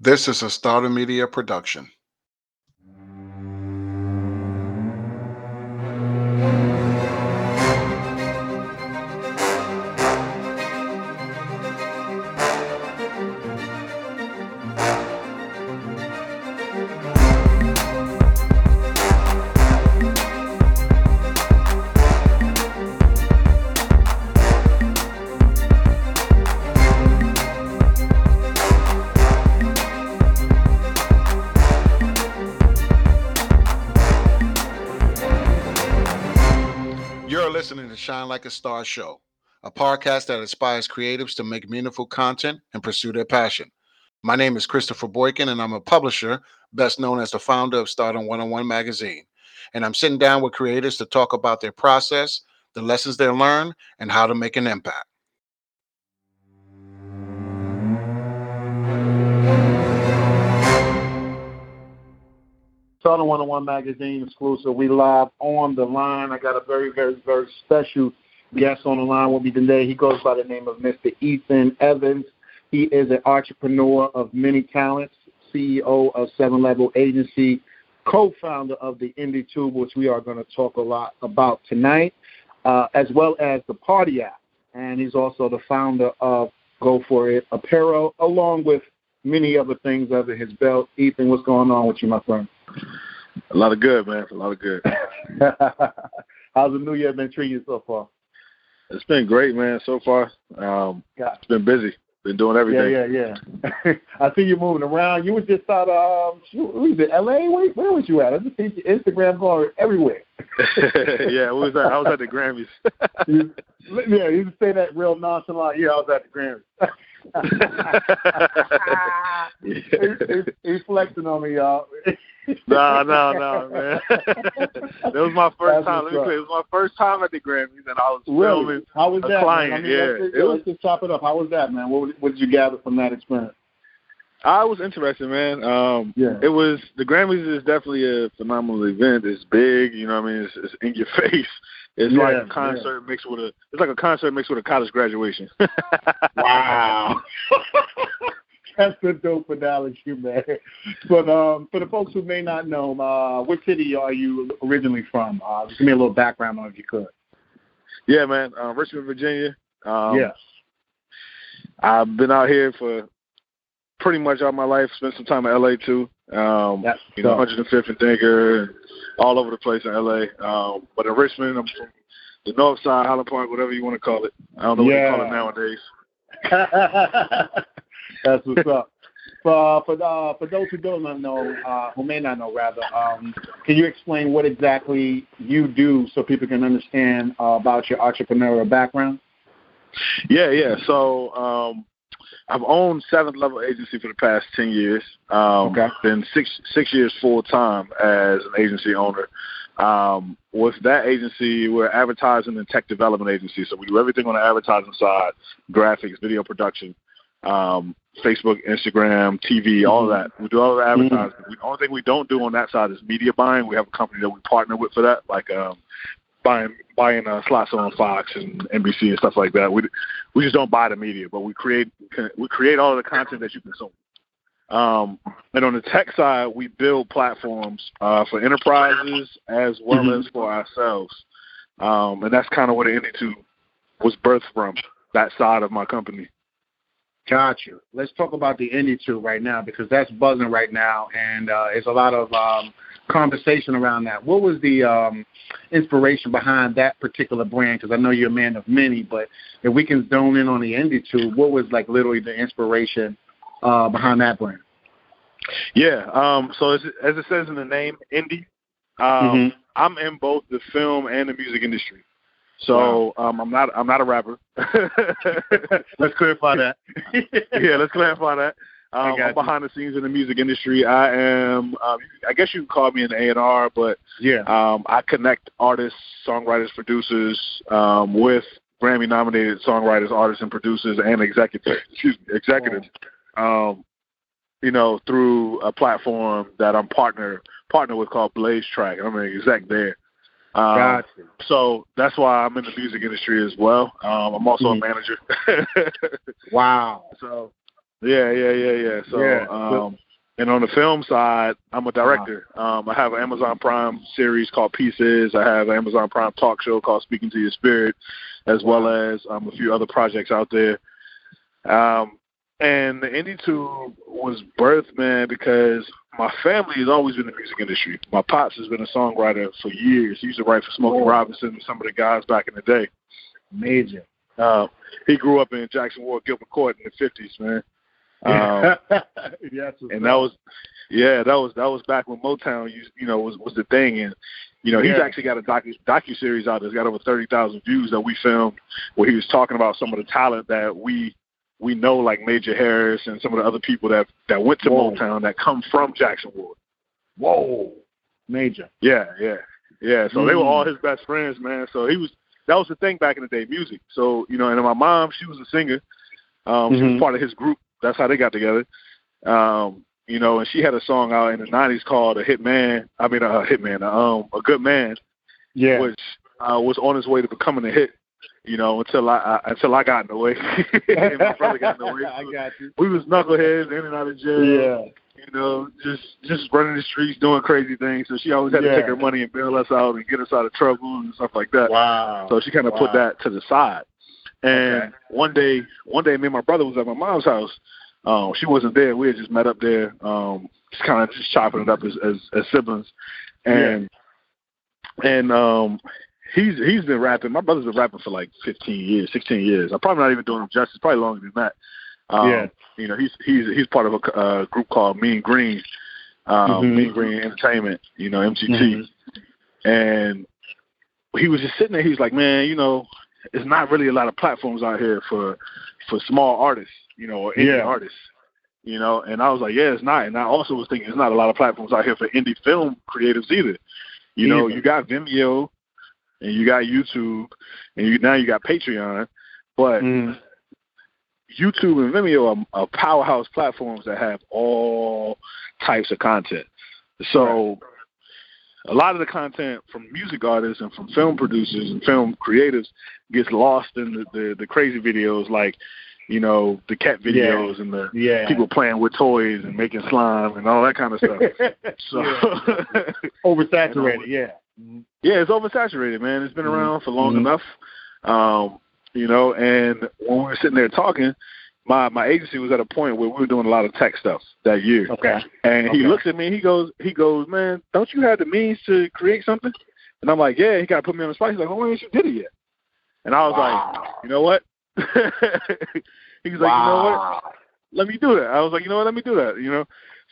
This is a Starter Media production. Like a Star Show, a podcast that inspires creatives to make meaningful content and pursue their passion. My name is Christopher Boykin, and I'm a publisher, best known as the founder of Stardom 101 magazine. And I'm sitting down with creators to talk about their process, the lessons they learn, and how to make an impact. Stardom 101 Magazine exclusive. We live on the line. I got a very, very, very special guest on the line will be today. He goes by the name of Mr. Ethan Evans. He is an entrepreneur of many talents, CEO of Seven Level Agency, co-founder of the Indie Tube, which we are going to talk a lot about tonight, uh, as well as the Partay app. And he's also the founder of Go For It Apparel, along with many other things under his belt. Ethan, what's going on with you, my friend? A lot of good, man. A lot of good. How's the new year been treating you so far? It's been great, man. So far, um, Yeah. it's been busy. Been doing everything. Yeah, yeah, yeah. I see you moving around. You were just out of um, shoot, where was it? L.A. Where, where was you at? I just see your Instagram going everywhere. yeah, what was that? I was at the Grammys. Yeah, you just say that real nonchalant. Yeah, I was at the Grammys. He, he, he's flexing on me, y'all. no, no, no, man. that was my first That's time. Let me you, it was my first time at the Grammys, and I was Really? filming. How was a that? client. I mean, yeah. let's, It was- let's just chop it up. How was that, man? What, what did you gather from that experience? I was interested, man. Um, Yeah. it was the Grammys is definitely a phenomenal event. It's big, you know. what I mean, it's, it's in your face. It's Yeah, like a concert mixed with a. It's like a concert mixed with a college graduation. Wow. That's a dope analogy, man. But um, for the folks who may not know, uh, what city are you originally from? Uh, just give me a little background on it if you could. yeah, man. Uh, Richmond, Virginia. Um, yes. I've been out here for pretty much all my life. Spent some time in LA too. Um, That's you know, dope. 105th and Digger, all over the place in LA. Um, but in Richmond, I'm from the North Side, Highland Park, whatever you want to call it. I don't know what Yeah. they call it nowadays. That's what's up. For for uh, for those who don't know, uh, who may not know rather, um, can you explain what exactly you do so people can understand uh, about your entrepreneurial background? Yeah, yeah. So um, I've owned Seventh Level Agency for the past ten years. Um, Okay. Been six six years full time as an agency owner. Um, with that agency, we're advertising and tech development agency, so we do everything on the advertising side: graphics, video production, um, Facebook, Instagram, TV, all of that. We do all the advertising. The only thing we don't do on that side is media buying. We have a company that we partner with for that, like um, buying buying uh, slots on Fox and NBC and stuff like that. We we just don't buy the media, but we create we create all of the content that you consume. Um, and on the tech side, we build platforms uh, for enterprises as well Mhm. as for ourselves. Um, and that's kind of what the Indie Tube was birthed from, that side of my company. Got you. Let's talk about the Indie Tube right now because that's buzzing right now, and uh, there's a lot of um, conversation around that. What was the um, inspiration behind that particular brand? Because I know you're a man of many, but if we can zone in on the Indie Tube, what was like literally the inspiration uh, behind that brand? Yeah. Um, so as, as it says in the name, indie, um, I'm in both the film and the music industry. So um, I'm not I'm not a rapper. Let's clarify that. yeah, let's clarify that. Um, I'm behind the scenes in the music industry. I am. Um, I guess you can call me an A and R, but yeah. um, I connect artists, songwriters, producers um, with Grammy-nominated songwriters, artists, and producers, and executives. Excuse me, executives. Um, you know, through a platform that I'm partner partner with called Blaze Track. I'm an exec there. Um, Got you. so that's why I'm in the music industry as well. Um, I'm also Mhm. a manager. Wow. so Yeah, yeah, yeah, yeah. So, Yeah. um, and on the film side, I'm a director. Um, I have an Amazon Prime series called Pieces. I have an Amazon Prime talk show called Speaking to Your Spirit, as well as um, a few other projects out there. Um, and the Indie Tube was birthed, man, because my family has always been in the music industry. My pops has been a songwriter for years. He used to write for Smokey Oh. Robinson and some of the guys back in the day. Major. Uh, he grew up in Jackson Ward, Gilpin Court in the '50s, man. Um, yes, and that was yeah that was that was back when motown you, you know was was the thing and you know he's Yeah. actually got a docu docu series out that's got over thirty thousand views that we filmed where he was talking about some of the talent that we we know like Major Harris and some of the other people that that went to Whoa. Motown that come from Jackson Ward. whoa, major. Yeah, yeah, yeah. So they were Mm. all his best friends, man. So he was that was the thing back in the day, music. So you know, and then my mom, she was a singer. Um, She Mhm. was part of his group. That's how they got together. Um, you know, and she had a song out in the '90s called "A Hit Man." I mean, a hit man, um, a good man, Yeah. which uh, was on his way to becoming a hit. You know, until I, I until I got in the way, and my brother got in the way. I got you. we was knuckleheads in and out of jail Yeah. you know, just just running the streets, doing crazy things. So she always had to take her money and bail us out and get us out of trouble and stuff like that. Wow. So she kind of put that to the side. And Okay. one day, one day, me and my brother was at my mom's house. Um, she wasn't there. We had just met up there, um, just kind of just chopping it up as as, as siblings. And and um, he's he's been rapping. My brother's been rapping for like 15 years, 16 years. I'm probably not even doing him justice. Probably longer than that. Um, Yeah. You know, he's he's he's part of a uh, group called Mean Green, um, Mhm. Mean Green Entertainment. You know, MGT. Mhm. And he was just sitting there. He was like, "Man, you know, it's not really a lot of platforms out here for for small artists, you know, or indie Yeah. artists." You know, and I was like, "Yeah, it's not." And I also was thinking, "It's not a lot of platforms out here for indie film creatives either." You know, you got Vimeo, and you got YouTube, and you now you got Patreon, but Mm. YouTube and Vimeo are, are powerhouse platforms that have all types of content. So a lot of the content from music artists and from film producers and film creatives gets lost in the, the, the crazy videos like, you know, the cat videos and the Yeah. people playing with toys and making slime and all that kind of stuff. So Oversaturated. Yeah. Yeah, it's oversaturated, man. It's been Mhm. around for long Mhm. enough. Um, you know, and when we were sitting there talking, my my agency was at a point where we were doing a lot of tech stuff that year. Okay. And he looks at me he goes, he goes, man, don't you have the means to create something? And I'm like, yeah. He got to put me on the spot. He's like, well, why ain't you did it yet? And I was like, you know what? He's like, you know what? Let me do that. I was like, you know what? Let me do that. You know.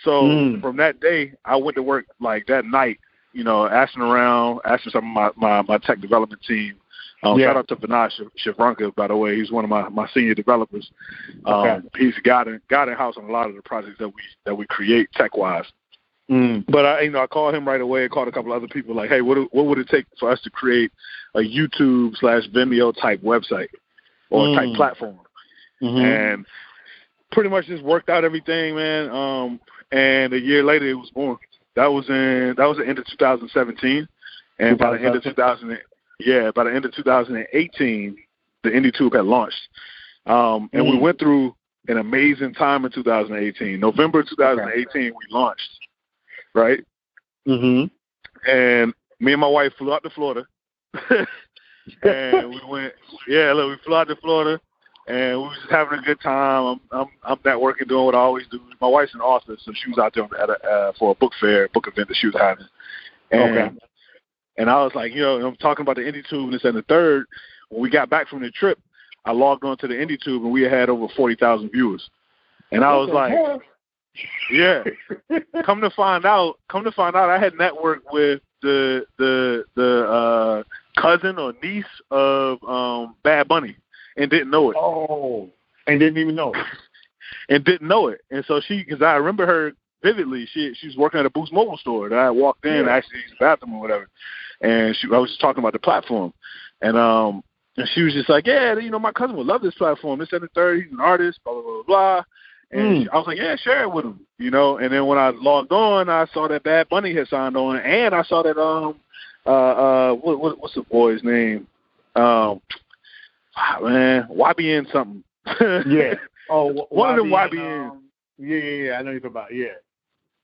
So Mm. from that day, I went to work like that night. You know, asking around, asking some of my my, my tech development team. Um, Yeah. Shout out to Vinod Shiv- Shivranka, by the way. He's one of my, my senior developers. Um, Okay. He's got in got in house on a lot of the projects that we that we create tech wise. Mm. But I, you know, I called him right away. I called a couple other people, like, hey, what what would it take for us to create a YouTube slash Vimeo type website or Mm. type platform? Mhm. And pretty much just worked out everything, man. Um, and a year later, it was born. That was in that was the end of 2017, and by the end of 2000, yeah, by the end of 2018, the Indie Tube had launched. Um, and we Mm. went through an amazing time in 2018. November 2018, we launched, right? Mhm. and me and my wife flew out to Florida, and we went. Yeah, look, we flew out to Florida, and we was just having a good time. I'm I'm I'm networking, doing what I always do. My wife's an author, so she was out there at a, uh, for a book fair, book event that she was having. And, Okay. And I was like, you know, I'm talking about the Indie Tube and this and the third. When we got back from the trip, I logged on to the Indie Tube and we had over forty thousand viewers. And I was like, yeah. come to find out, come to find out, I had networked with the the the uh, cousin or niece of um, Bad Bunny and didn't know it, oh, and didn't even know. and didn't know it. And so she, because I remember her vividly, she she was working at a Boost Mobile store. That I walked in, Yeah. actually used the bathroom or whatever, and she I was just talking about the platform, and um. And she was just like, yeah, you know, my cousin would love this platform. This and the third, he's an artist, blah blah blah blah. And Mm. she- I was like, yeah, share it with him, you know. And then when I logged on, I saw that Bad Bunny had signed on, and I saw that um uh uh what, what what's the boy's name? Um, ah, man, YBN something. Yeah. Oh, one of them YBN, YBNs. Um, yeah, yeah, yeah. I know you're about. Yeah.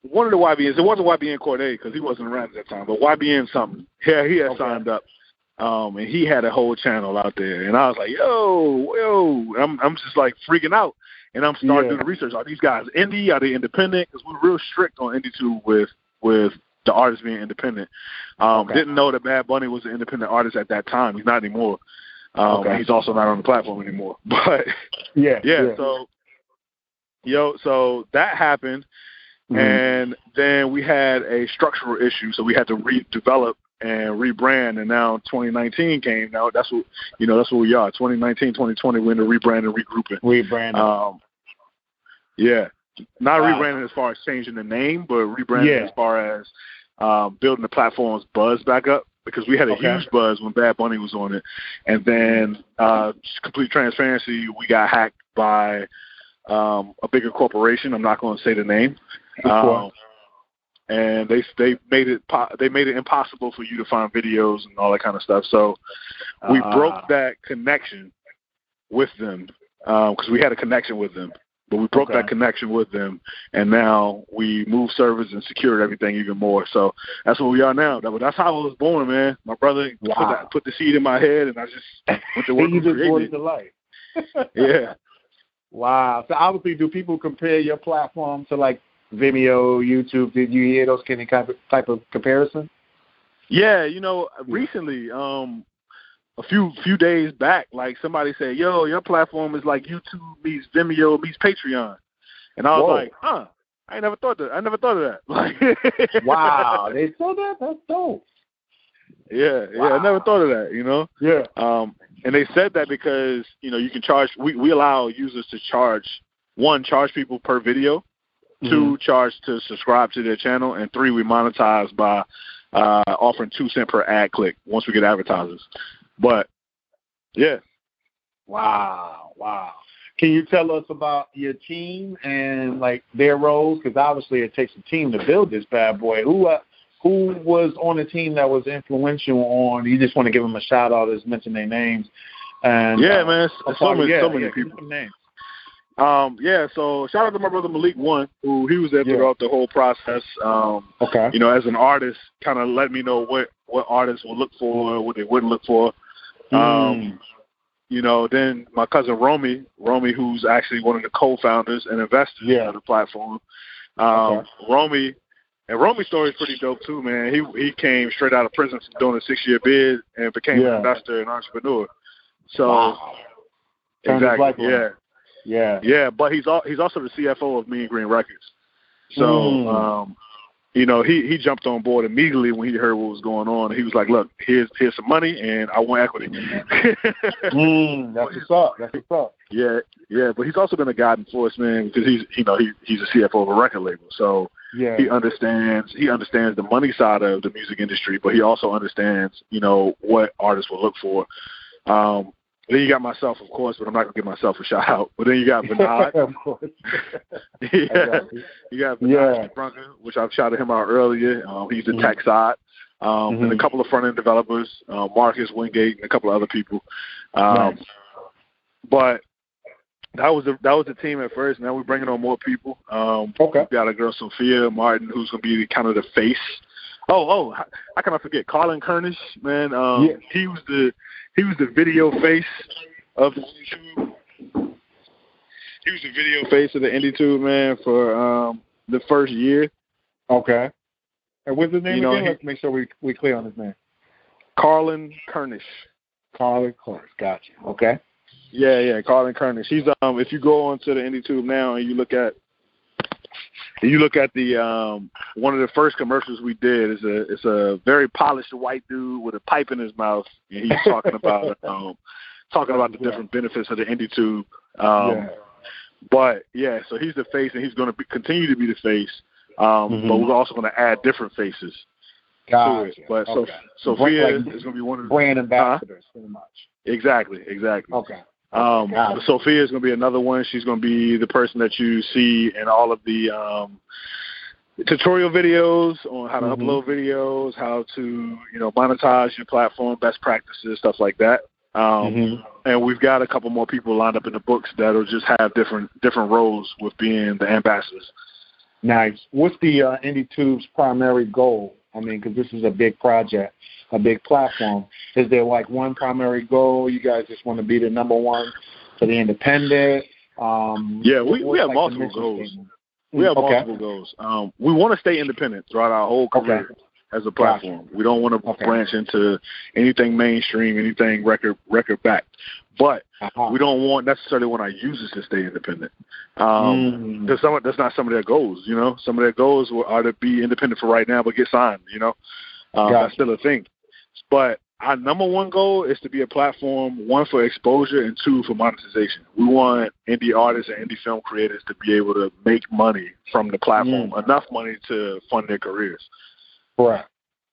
One of the YBNs. It wasn't YBN Cordae because he wasn't around at that time, but YBN something. Yeah, he had Okay. signed up. Um, and he had a whole channel out there, and I was like, "Yo, yo!" I'm, I'm just like freaking out, and I'm starting Yeah. doing the research. Are these guys indie? Are they independent? Because we're real strict on indie too with with the artists being independent. Um, Okay. Didn't know that Bad Bunny was an independent artist at that time. He's not anymore. Um, Okay. he's also not on the platform anymore. But Yeah. yeah, so yo, so that happened, Mhm. and then we had a structural issue, so we had to redevelop and rebrand, and now 2019 came. Now that's what you know. That's what we are. 2019, 2020, we're in the rebrand and regrouping. rebranding. Um, yeah, not Wow. rebranding as far as changing the name, but rebranding Yeah. as far as um, building the platform's buzz back up because we had a Okay. huge buzz when Bad Bunny was on it, and then uh, complete transparency, we got hacked by um, a bigger corporation. I'm not going to say the name. Um, and they they made it po- they made it impossible for you to find videos and all that kind of stuff. So we Ah. broke that connection with them because we had a connection with them, but we broke Okay. that connection with them, and now we moved servers and secured everything even more. So that's what we are now. That, that's how I was born, man. My brother put, that, put the seed in my head, and I just went to work and created it life. Yeah. Wow. So obviously, do people compare your platform to like Vimeo, YouTube? Did you hear those kind of, type of comparison? Yeah, you know, recently, um, a few few days back, like somebody said, "Yo, your platform is like YouTube meets Vimeo meets Patreon," and I was Whoa. like, "Huh." I never thought that. I never thought of that. Like, Wow, they said that. That's dope. yeah, yeah. I never thought of that. You know, Yeah. um, and they said that because you know you can charge. We we allow users to charge one charge people per video, Mm-hmm. two charge to subscribe to their channel, and three we monetize by uh, offering two cent per ad click once we get advertisers. But yeah, Wow. Wow. Can you tell us about your team and like their roles? Because obviously it takes a team to build this bad boy. Who uh, who was on the team that was influential on? You just want to give them a shout out, just mention their names. And yeah, uh, man, a so many, yeah, so many yeah, people. names. Um, yeah, so shout out to my brother Malik One, who he was there Yeah. throughout the whole process. Um, Okay. you know, as an artist, kind of let me know what what artists will look for, what they wouldn't look for. Mm. Um, you know, then my cousin Romy, Romy, who's actually one of the co-founders and investors Yeah. of the platform. Um, Okay. Romy, and Romy's story is pretty dope too, man. He he came straight out of prison from doing a six-year bid and became Yeah. an investor and entrepreneur. So wow. Turned his life exactly, yeah. Yeah. Yeah, but he's al- he's also the CFO of Mean Green Records. So, Mm. um, you know, he he jumped on board immediately when he heard what was going on. He was like, "Look, here's here's some money, and I want equity." Mm, that's what's up. That's what's up. yeah, yeah, but he's also been a guiding force, man, because he's you know he he's a CFO of a record label, so Yeah. he understands he understands the money side of the music industry, but he also understands you know what artists will look for. Um, then you got myself, of course, but I'm not gonna give myself a shout out. But then you got Vinod. of course. Yeah. you. Got Yeah. Vinod Brunker, which I've shouted him out earlier. Um, he's the Mhm. tech side. Um, and a Mhm. couple of front end developers, uh, Marcus Wingate, and a couple of other people. Um, Nice. But that was the that was the team at first. Now we're bringing on more people. Um, Okay. we got a girl Sophia Martin who's going to be kind of the face. Oh, oh, how, how can I forget Colin Kernish? Man, um, Yeah. he was the he was the video face of the YouTube. He was the video face of the IndieTube man for um, the first year. Okay. And what's his name You know, again? he- Let's make sure we we clear on his name. Carlin Kernish. Carly Clark. Gotcha. Okay. Yeah, yeah, Carlin Kernish. He's um if you go onto the IndieTube now and you look at you look at the um one of the first commercials we did is a it's a very polished white dude with a pipe in his mouth and he's talking about um talking about the different benefits of the IndieTube. Um yeah. but yeah, so he's the face and he's gonna be, continue to be the face. Um Mhm. but we're also gonna add different faces to Gotcha. it. But okay. so Sophia Like is gonna be one of the brand ambassadors, pretty much. Exactly, exactly. Okay. Um. Sophia is going to be another one. She's going to be the person that you see in all of the um, tutorial videos on how to Mhm. upload videos, how to you know monetize your platform, best practices, stuff like that. Um, Mhm. and we've got a couple more people lined up in the books that'll just have different different roles with being the ambassadors. Nice. What's the uh, IndieTube's primary goal? I mean, because this is a big project, a big platform. Is there like one primary goal? You guys just want to be the number one for the independent? Um, Yeah, we- we have like multiple goals. statement? We have Okay. multiple goals. Um, we want to stay independent throughout our whole Okay. career as a platform. We don't want to Okay. branch into anything mainstream, anything record record backed. But Uh-huh. we don't want necessarily want our users to stay independent. Um, Mm. Some that's not some of their goals, you know. Some of their goals are to be independent for right now, but get signed, you know. Um, Gotcha. That's still a thing. But our number one goal is to be a platform, one for exposure and two for monetization. We want indie artists and indie film creators to be able to make money from the platform, Mm. enough money to fund their careers. Correct.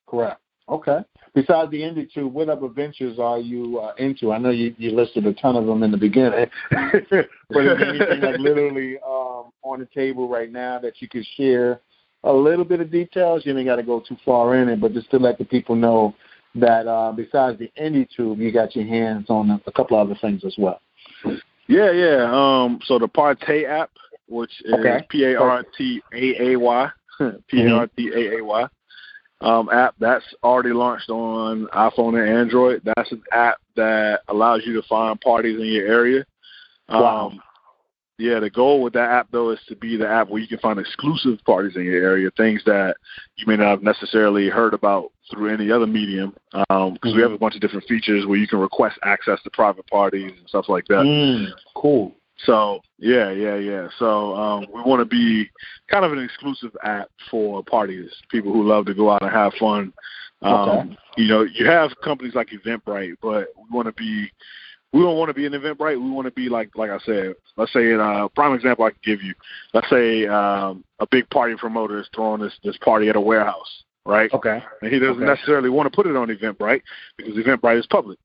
Correct. Okay. Besides the Indie Tube, what other ventures are you uh, into? I know you, you listed a ton of them in the beginning, but is there anything like literally um, on the table right now that you could share a little bit of details? You ain't got to go too far in it, but just to let the people know that uh, besides the Indie Tube, you got your hands on a, a couple other things as well. Yeah, yeah. Um, so the Partay app, which is Okay. P A R T A A Y, P A R T A A Y um, app, that's already launched on iPhone and Android. That's an app that allows you to find parties in your area. Um, Wow. Yeah, the goal with that app though is to be the app where you can find exclusive parties in your area, things that you may not have necessarily heard about through any other medium. Because we have a bunch of different features where you can request access to private parties and stuff like that. Mm, cool. So yeah, yeah, yeah. So um, we want to be kind of an exclusive app for parties, people who love to go out and have fun. Um, Okay. You know, you have companies like Eventbrite, but we want to be. We don't want to be an Eventbrite. We want to be like, like I said. Let's say, in a prime example I can give you. Let's say um, a big party promoter is throwing this this party at a warehouse, right? Okay. And he doesn't Okay. necessarily want to put it on Eventbrite because Eventbrite is public.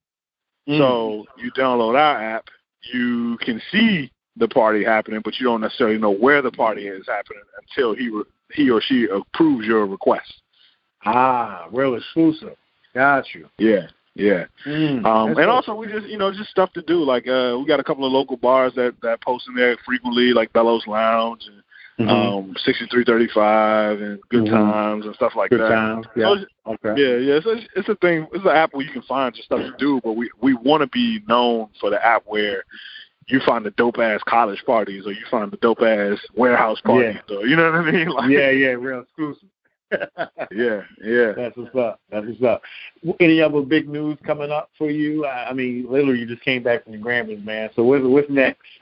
Mm. So you download our app, you can see the party happening, but you don't necessarily know where the party is happening until he re- he or she approves your request. ah, real exclusive. Got you. Yeah, yeah. Mm, Um, and good. also we just you know just stuff to do. Like uh, we got a couple of local bars that that post in there frequently, like Bellows Lounge and Mhm. um, sixty three thirty five and Good Mhm. Times and stuff like good that. times. Yeah. it's- Okay. Yeah, yeah. So it's, it's a thing. It's an app where you can find just stuff to do, but we we want to be known for the app where you find the dope ass college parties or you find the dope ass warehouse parties. Or, you know what I mean? Like, yeah, yeah, real exclusive. Yeah, yeah. That's what's up. That's what's up. Any other big news coming up for you? I I mean, literally, you just came back from the Grammys, man. So what's what's next?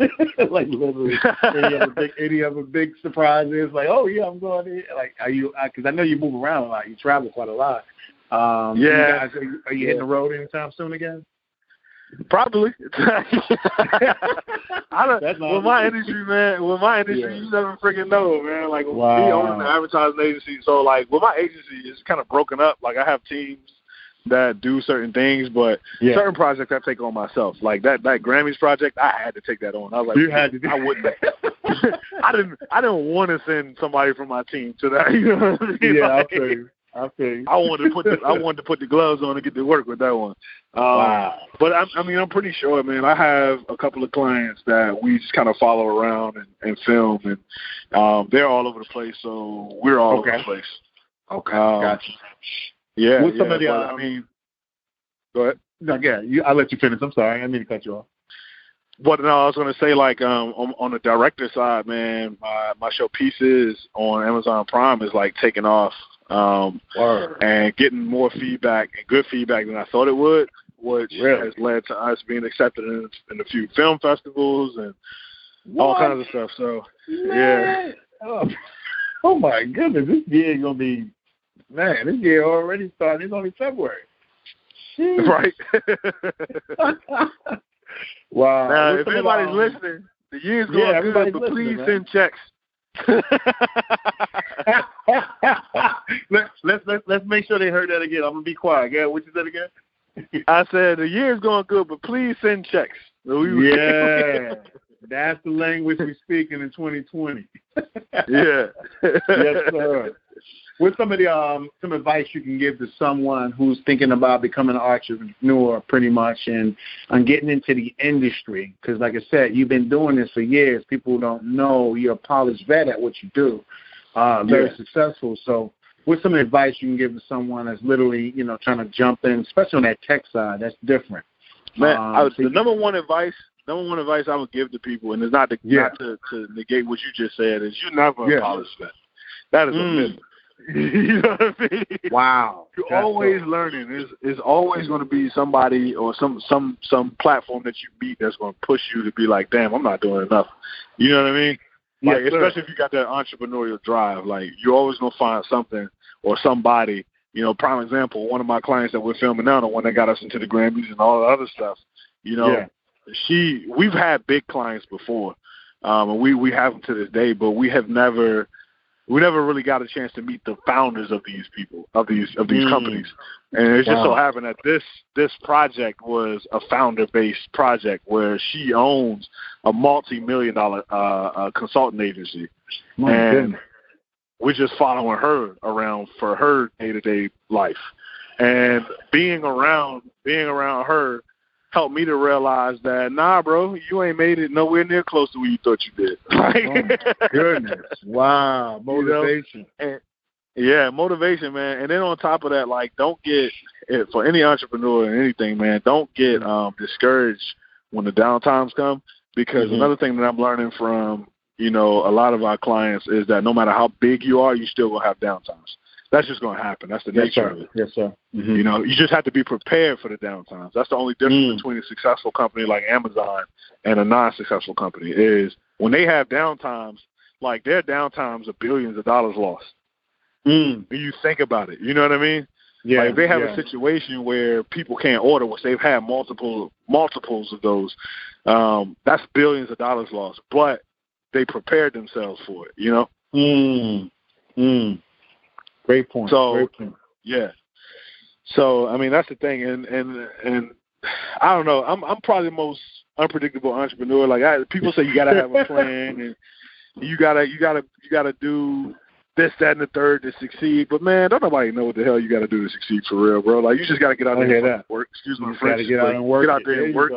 like literally, any other big any other big surprises? Like, oh yeah, I'm going in. Like, are you? Because I know you move around a lot. You travel quite a lot. Um, you Yeah. guys- are you, are you hitting the road anytime soon again? Probably. I don't. That's with my industry, man. With my industry, Yeah. you never freaking know, man. Like Wow. me owning an advertising agency, so like with my agency, it's kind of broken up. Like I have teams that do certain things, but Yeah. certain projects I take on myself. Like that that Grammys project, I had to take that on. I was like, You had to do- I wouldn't. I didn't. I didn't want to send somebody from my team to that. You know what I mean? yeah, I Like, feel you. I. I wanted to put the, I wanted to put the gloves on and get to work with that one. Um, Wow. But I, I mean, I'm pretty sure, man. I have a couple of clients that we just kind of follow around and, and film, and um, they're all over the place. So we're all over Okay. the place. Okay, Um, gotcha. Yeah. What's yeah, some of the, but, I mean, go ahead. No, yeah, you, I'll let you finish. I'm sorry. I didn't mean to cut you off. But no, I was gonna say like um on, on the director side, man, my my show Pieces on Amazon Prime is like taking off. Um and getting more feedback and good feedback than I thought it would, which Really? has led to us being accepted in, in a few film festivals and all kinds of stuff. So yeah, Oh, oh my goodness, this year gonna be man. This year already started. It's only February. Jeez. right. wow. now, if anybody's listening, the year's Yeah, going good, but please man. send checks. let's let's let's let's make sure they heard that again. I'm gonna be quiet. Yeah, what you said again? I said the year's going good, but please send checks. Yeah, that's the language we're speaking in 2020. yeah. yes, sir. What's some of the um some advice you can give to someone who's thinking about becoming an entrepreneur, pretty much, and and getting into the industry? Because, like I said, you've been doing this for years. People don't know you're a polished vet at what you do. Uh, very Yeah. successful. So, what's some advice you can give to someone that's literally, you know, trying to jump in, especially on that tech side? That's different. Man, Um, I, the number one advice, number one advice I would give to people, and it's not to Yeah. not to, to negate what you just said, is you're never Yeah. a polished vet. That is Mm. a myth. you know what I mean? Wow. You're That's always dope. learning. There's, there's always going to be somebody or some some some platform that you meet that's going to push you to be like, damn, I'm not doing enough. You know what I mean? Like, especially if you got that entrepreneurial drive, like you're always gonna find something or somebody. You know, prime example, one of my clients that we're filming now, the one that got us into the Grammys and all the other stuff. You know, Yeah. she we've had big clients before, um, and we we have them to this day, but we have never we never really got a chance to meet the founders of these people of these of these Mm. companies. And it just so happened that this this project was a founder based project where she owns a multi million dollar uh, uh, consulting agency, My and goodness. we're just following her around for her day to day life, and being around being around her helped me to realize that nah, bro, you ain't made it nowhere near close to where you thought you did. Oh, Goodness. Wow. You know? Motivation. Yeah, motivation, man. And then on top of that, like, don't get for any entrepreneur or anything, man. Don't get um discouraged when the downtimes come because Mhm. another thing that I'm learning from you know a lot of our clients is that no matter how big you are, you still gonna have downtimes. That's just gonna happen. That's the Yes, nature sir. of it. Yes, sir. Mhm. You know, you just have to be prepared for the downtimes. That's the only difference Mm. between a successful company like Amazon and a non-successful company is when they have downtimes, like their downtimes are billions of dollars lost. Mm. When you think about it, you know what I mean? Yeah. like if they have yeah. a situation where people can't order, which they've had multiple multiples of those, um, that's billions of dollars lost. But they prepared themselves for it, you know? Mm. Mm. Great point. So- Great point. Yeah. So I mean that's the thing, and and and I don't know. I'm I'm probably the most unpredictable entrepreneur. Like I, people say, you gotta have a plan, and you gotta you gotta you gotta do this, that, and the third to succeed. But man, don't nobody know what the hell you gotta do to succeed for real, bro. Like you just gotta get out there and work. Excuse You my French. gotta get out and work. Get out there and work.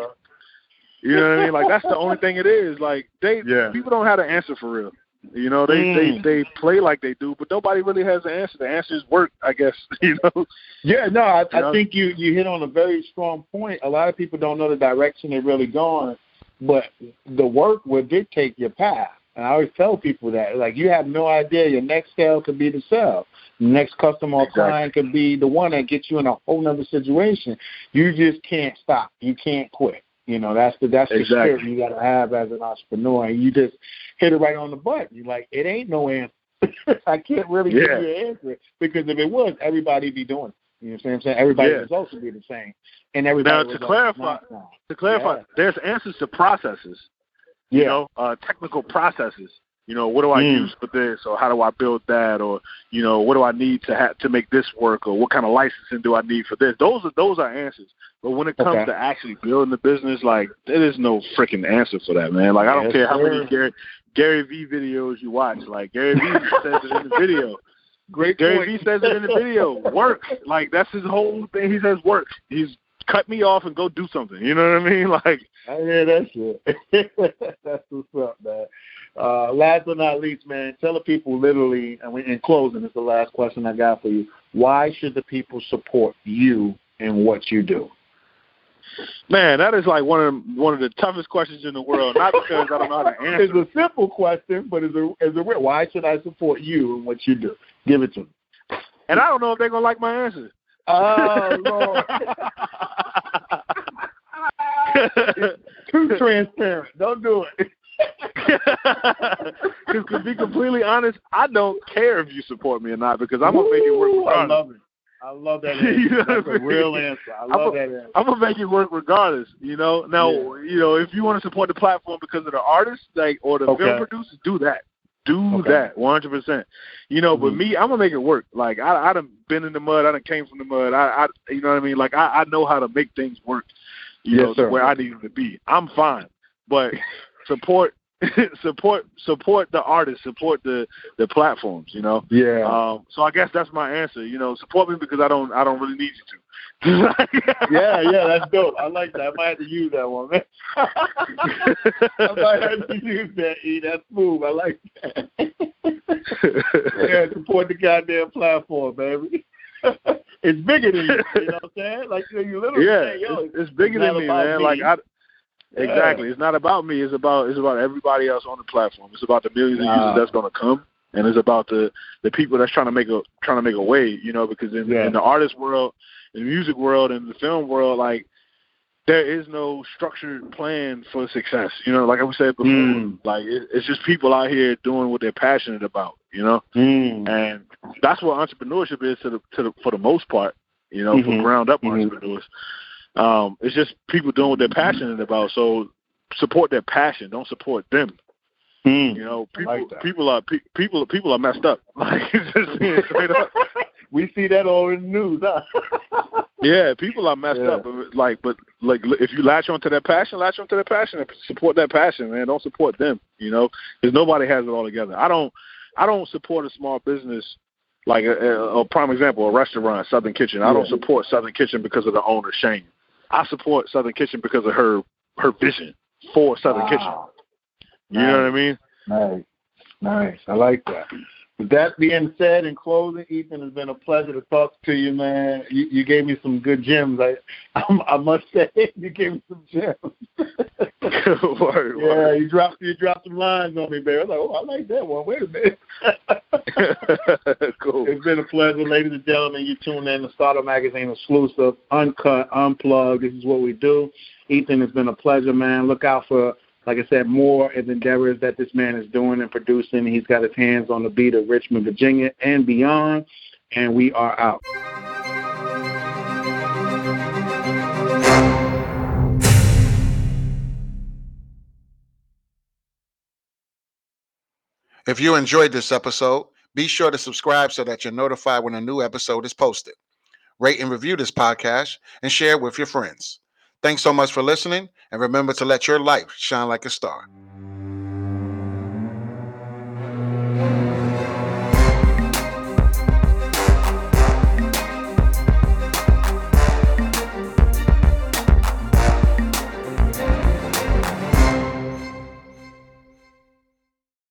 You know what I mean? Like that's the only thing it is. Like they Yeah. people don't have an answer for real. You know, they Mm. they they play like they do, but nobody really has the answer. The answer is work, I guess. You know. Yeah, no, I, I think you you hit on a very strong point. A lot of people don't know the direction they're really going, but the work will dictate your path. And I always tell people that, like, you have no idea your next sale could be the sale. Next customer or Exactly. client could be the one that gets you in a whole nother situation. You just can't stop. You can't quit. You know, that's the that's the spirit you gotta have as an entrepreneur. And you just hit it right on the button. You're like, it ain't no answer. I can't really Yeah. give you an answer because if it was, everybody'd be doing it. You know what I'm saying? Everybody's Yeah. results would be the same. And everybody Now, to clarify- To clarify, Yeah. there's answers to processes. Yeah. You know, uh, technical processes. You know, what do I Mm. use for this, or how do I build that, or you know, what do I need to have to make this work, or what kind of licensing do I need for this? Those are those are answers. But when it comes Okay. to actually building the business, like there is no freaking answer for that, man. Like I don't Yes, care how many. Gary Gary V videos you watch. Like Gary V says it in the video. Great Gary point. Vee says it in the video. Work. Like that's his whole thing. He says work. He's cut me off and go do something. You know what I mean? Like I hear that shit. That's what's up, man. Uh, last but not least, man, tell the people literally, and we, in closing, it's the last question I got for you. Why should the people support you in what you do? Man, that is like one of the, one of the toughest questions in the world. Not because I don't know how to answer. It's a simple question, but it's a, it's a real. Why should I support you and what you do? Give it to me. And I don't know if they're gonna like my answer. Oh, Lord. Too transparent. Don't do it. Because to be completely honest, I don't care if you support me or not because I'm gonna make it work I love it. I love that answer. You know That's I a mean? real answer. I I'm love a- that answer. I'm gonna make it work regardless. You know. Now, you know, if you want to support the platform because of the artists, like or the Okay. film producers, do that. Do Okay. that, 100. percent You know, but Mhm. me, I'm gonna make it work. Like I, I done been in the mud. I done came from the mud. I, I you know what I mean. Like I, I know how to make things work. You Yes, know, sir. where I need them to be. I'm fine, but support support support the artists, support the the platforms. You know. Yeah. Um, so I guess that's my answer. You know, support me because I don't I don't really need you to. yeah, yeah, that's dope. I like that. I might have to use that one, man. I might have to use that. E, that's smooth. I like that. yeah, support the goddamn platform, baby. it's bigger than you. You know what I'm saying? Like you, know, you literally yeah, say, Yo, it's, it's bigger than me, man. Me. Like I. Exactly. It's not about me. It's about it's about everybody else on the platform. It's about the millions of users that's going to come, and it's about the the people that's trying to make a trying to make a way. You know, because in, Yeah. in the artist world, in the music world, and the film world, like there is no structured plan for success. You know, like I said before, Mm. like it, it's just people out here doing what they're passionate about. You know, Mm. and that's what entrepreneurship is to the to the for the most part. You know, Mhm. for ground up Mhm. entrepreneurs. Um, it's just people doing what they're passionate about. So support their passion. Don't support them. Mm. You know, people like people are pe- people people are messed up. Like just being straight up. we see that all in the news, huh? Yeah, people are messed Yeah. up. But like, but like, if you latch onto that passion, latch onto that passion and support that passion, man. Don't support them. You know, because nobody has it all together. I don't. I don't support a small business like a, a, a prime example, a restaurant, Southern Kitchen. I don't support Southern Kitchen because of the owner Shane. I support Southern Kitchen because of her her vision for Southern Kitchen. Wow. You know what I mean? Nice. Nice. I like that. With that being said, in closing, Ethan, it's been a pleasure to talk to you, man. You, you gave me some good gems. I, I, I must say, you gave me some gems. word, yeah, word. you dropped you dropped some lines on me, baby. I was like, oh, I like that one. Wait a minute. cool. It's been a pleasure, ladies and gentlemen. You tune in to Starter Magazine exclusive, uncut, unplugged. This is what we do. Ethan, it's been a pleasure, man. Look out for, like I said, more of endeavors that this man is doing and producing. He's got his hands on the beat of Richmond, Virginia, and beyond. And we are out. If you enjoyed this episode, be sure to subscribe so that you're notified when a new episode is posted. Rate and review this podcast and share with your friends. Thanks so much for listening, and remember to let your light shine like a star.